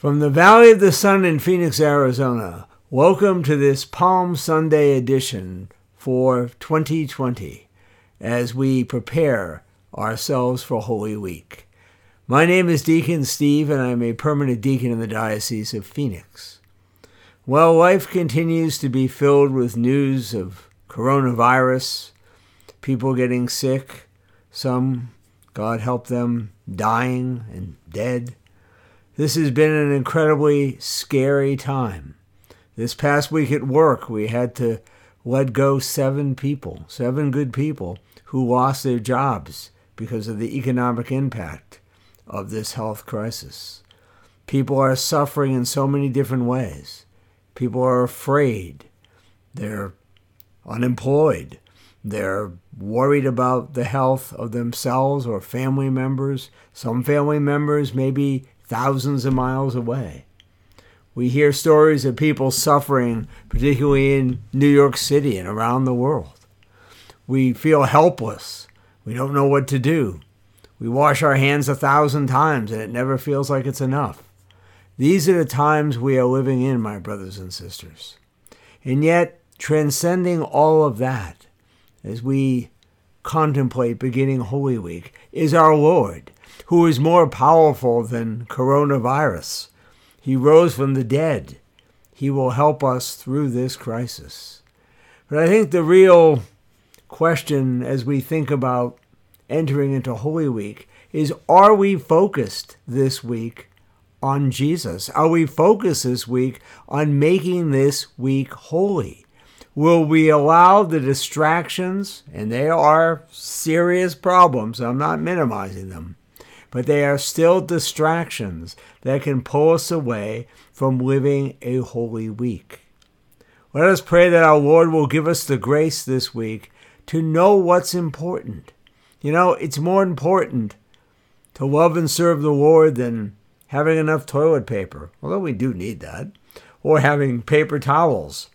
From the Valley of the Sun in Phoenix, Arizona, welcome to this Palm Sunday edition for 2020 as we prepare ourselves for Holy Week. My name is Deacon Steve, and I'm a permanent deacon in the Diocese of Phoenix. Well, life continues to be filled with news of coronavirus, people getting sick, some, God help them, dying and dead. This has been an incredibly scary time. This past week at work, we had to let go seven people, seven good people who lost their jobs because of the economic impact of this health crisis. People are suffering in so many different ways. People are afraid. They're unemployed. They're worried about the health of themselves or family members. Some family members may be thousands of miles away. We hear stories of people suffering, particularly in New York City and around the world. We feel helpless. We don't know what to do. We wash our hands a thousand times and it never feels like it's enough. These are the times we are living in, my brothers and sisters. And yet, transcending all of that, as we contemplate beginning Holy Week, is our Lord who is more powerful than coronavirus. He rose from the dead. He will help us through this crisis. But I think the real question as we think about entering into Holy Week is are we focused this week on Jesus? Are we focused this week on making this week holy? Will we allow the distractions, and they are serious problems, I'm not minimizing them, but they are still distractions that can pull us away from living a holy week. Let us pray that our Lord will give us the grace this week to know what's important. You know, it's more important to love and serve the Lord than having enough toilet paper, although we do need that, or having paper towels.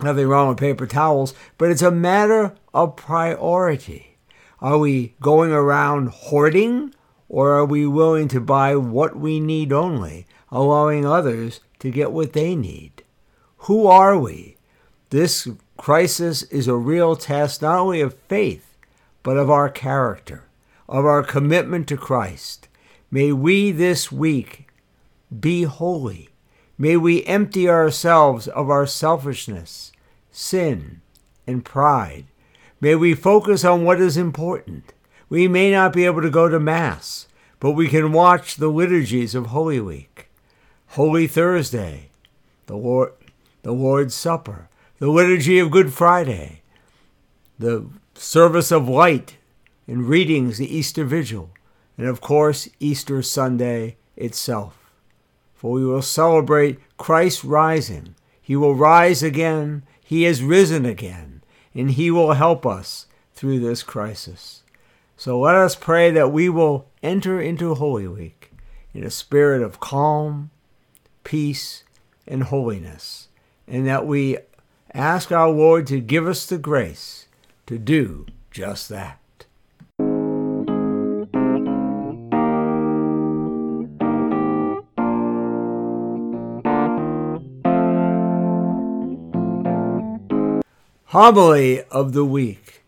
Nothing wrong with paper towels, but it's a matter of priority. Are we going around hoarding or are we willing to buy what we need only, allowing others to get what they need? Who are we? This crisis is a real test not only of faith, but of our character, of our commitment to Christ. May we this week be holy. May we empty ourselves of our selfishness, sin, and pride. May we focus on what is important. We may not be able to go to Mass, but we can watch the liturgies of Holy Week, Holy Thursday, the, Lord, the Lord's Supper, the liturgy of Good Friday, the service of light and readings, the Easter Vigil, and of course, Easter Sunday itself. For we will celebrate Christ rising. He will rise again. He has risen again, and He will help us through this crisis. So let us pray that we will enter into Holy Week in a spirit of calm, peace, and holiness, and that we ask our Lord to give us the grace to do just that. Homily of the Week.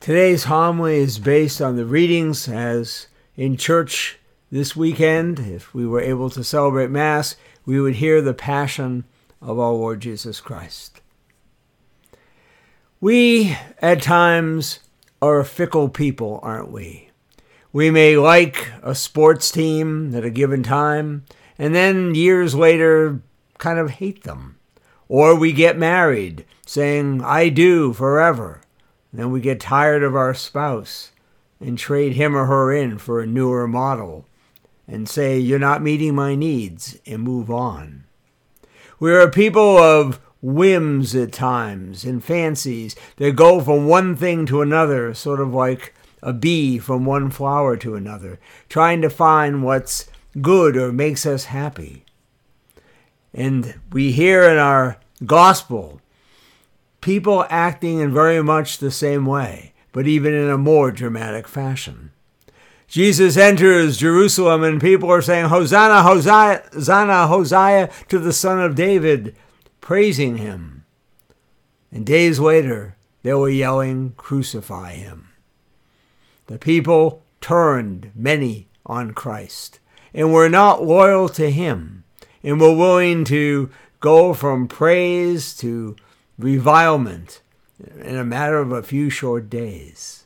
Today's homily is based on the readings as in church this weekend. If we were able to celebrate Mass, we would hear the Passion of our Lord Jesus Christ. We, at times, are a fickle people, aren't we? We may like a sports team at a given time, and then years later kind of hate them. Or we get married, saying, I do forever then we get tired of our spouse and trade him or her in for a newer model and say, You're not meeting my needs, and move on. We are a people of whims at times and fancies that go from one thing to another, sort of like a bee from one flower to another, trying to find what's good or makes us happy. And we hear in our gospel people acting in very much the same way, but even in a more dramatic fashion. Jesus enters Jerusalem and people are saying, Hosanna, Hosanna, Hosanna, Hosanna to the Son of David, praising him. And days later, they were yelling, Crucify him. The people turned, many, on Christ and were not loyal to him and were willing to go from praise to revilement in a matter of a few short days.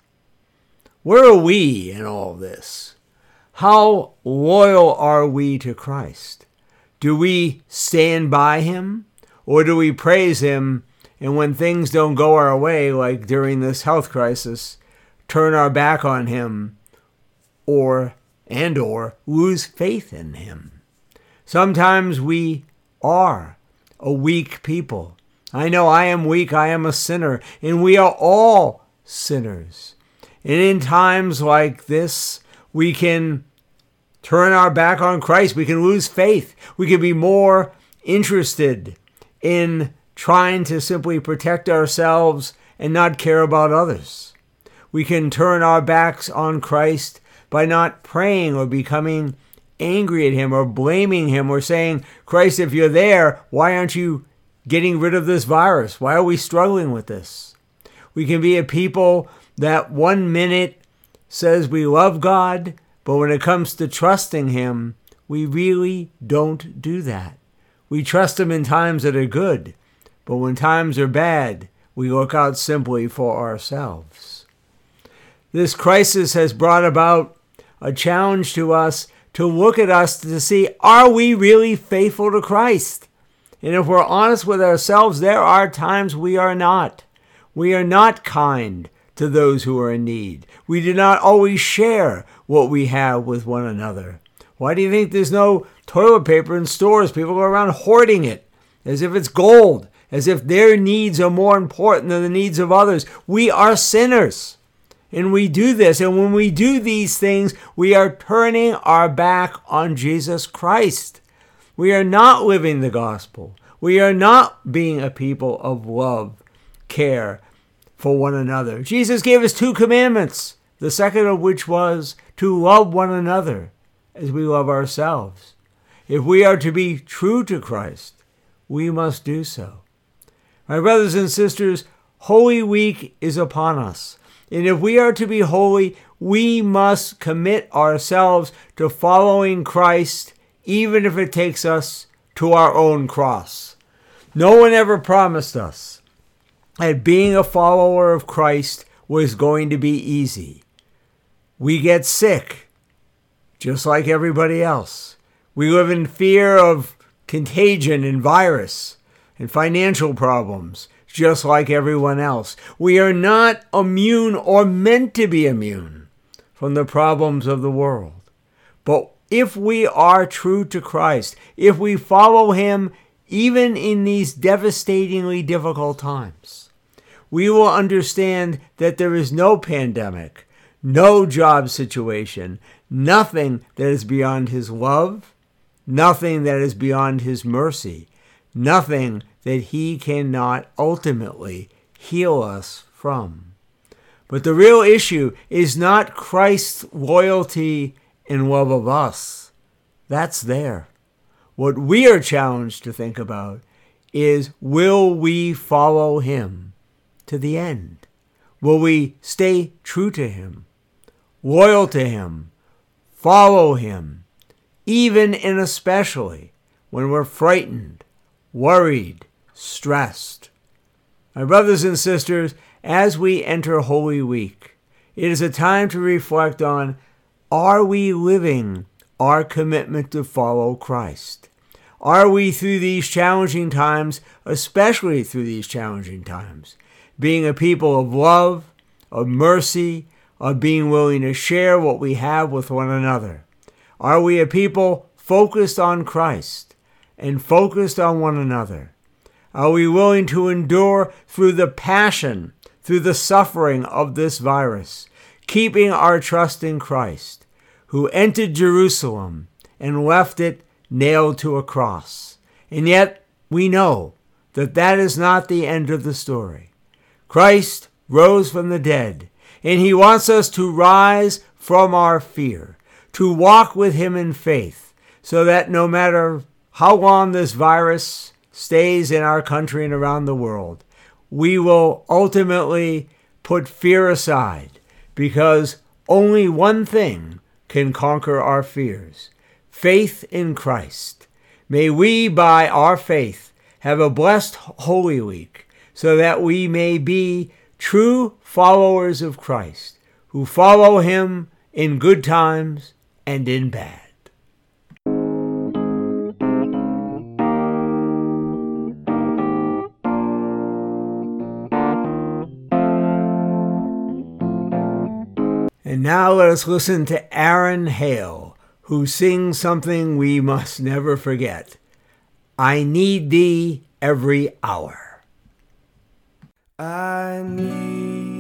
Where are we in all this? How loyal are we to Christ? Do we stand by him or do we praise him and when things don't go our way, like during this health crisis, turn our back on him or and or lose faith in him? Sometimes we are a weak people. I know I am weak, I am a sinner, and we are all sinners. And in times like this, we can turn our back on Christ. We can lose faith. We can be more interested in trying to simply protect ourselves and not care about others. We can turn our backs on Christ by not praying or becoming angry at Him or blaming Him or saying, Christ, if you're there, why aren't you getting rid of this virus? Why are we struggling with this? We can be a people that one minute says we love God, but when it comes to trusting Him, we really don't do that. We trust Him in times that are good, but when times are bad, we look out simply for ourselves. This crisis has brought about a challenge to us to look at us to see are we really faithful to Christ? And if we're honest with ourselves, there are times we are not. We are not kind to those who are in need. We do not always share what we have with one another. Why do you think there's no toilet paper in stores? People go around hoarding it as if it's gold, as if their needs are more important than the needs of others. We are sinners. And we do this. And when we do these things, we are turning our back on Jesus Christ. We are not living the gospel. We are not being a people of love, care for one another. Jesus gave us two commandments, the second of which was to love one another as we love ourselves. If we are to be true to Christ, we must do so. My brothers and sisters, Holy Week is upon us. And if we are to be holy, we must commit ourselves to following Christ even if it takes us to our own cross. No one ever promised us that being a follower of Christ was going to be easy. We get sick, just like everybody else. We live in fear of contagion and virus and financial problems, just like everyone else. We are not immune or meant to be immune from the problems of the world. But if we are true to Christ, if we follow Him even in these devastatingly difficult times, we will understand that there is no pandemic, no job situation, nothing that is beyond His love, nothing that is beyond His mercy, nothing that He cannot ultimately heal us from. But the real issue is not Christ's loyalty in love of us. That's there. What we are challenged to think about is will we follow him to the end? Will we stay true to him, loyal to him, follow him, even and especially when we're frightened, worried, stressed? My brothers and sisters, as we enter Holy Week, it is a time to reflect on are we living our commitment to follow Christ? Are we through these challenging times, especially through these challenging times, being a people of love, of mercy, of being willing to share what we have with one another? Are we a people focused on Christ and focused on one another? Are we willing to endure through the passion, through the suffering of this virus, keeping our trust in Christ? Who entered Jerusalem and left it nailed to a cross. And yet we know that that is not the end of the story. Christ rose from the dead, and he wants us to rise from our fear, to walk with him in faith, so that no matter how long this virus stays in our country and around the world, we will ultimately put fear aside because only one thing can conquer our fears faith in Christ. May we, by our faith, have a blessed Holy Week so that we may be true followers of Christ who follow him in good times and in bad. Now let us listen to Aaron Hale, who sings something we must never forget I need thee every hour. I need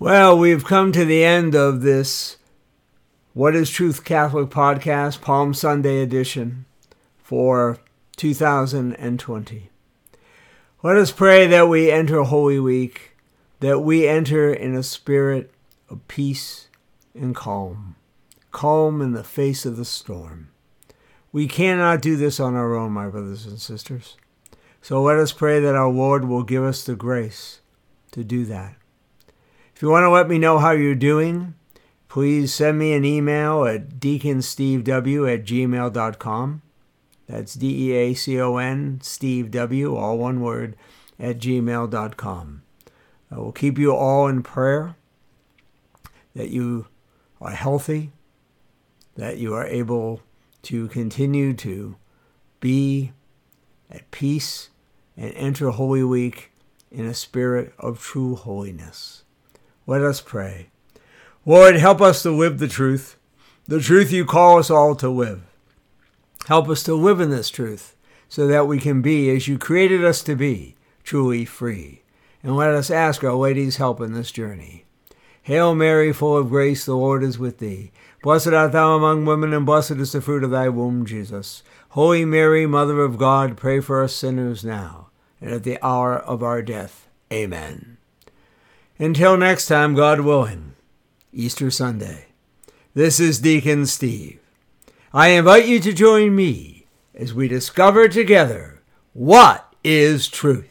Well, we've come to the end of this What is Truth Catholic podcast, Palm Sunday edition. for 2020. Let us pray that we enter Holy Week, that we enter in a spirit of peace and calm, calm in the face of the storm. We cannot do this on our own, my brothers and sisters. So let us pray that our Lord will give us the grace to do that. If you want to let me know how you're doing, please send me an email at deaconstevew at gmail.com. That's D E A C O N, Steve W, all one word, at gmail.com. I will keep you all in prayer that you are healthy, that you are able to continue to be at peace and enter Holy Week in a spirit of true holiness. Let us pray. Lord, help us to live the truth, the truth you call us all to live. Help us to live in this truth so that we can be as you created us to be, truly free. And let us ask Our Lady's help in this journey. Hail Mary, full of grace, the Lord is with thee. Blessed art thou among women, and blessed is the fruit of thy womb, Jesus. Holy Mary, Mother of God, pray for us sinners now, and at the hour of our death. Amen. Until next time, God willing, Easter Sunday. This is Deacon Steve. I invite you to join me as we discover together what is truth.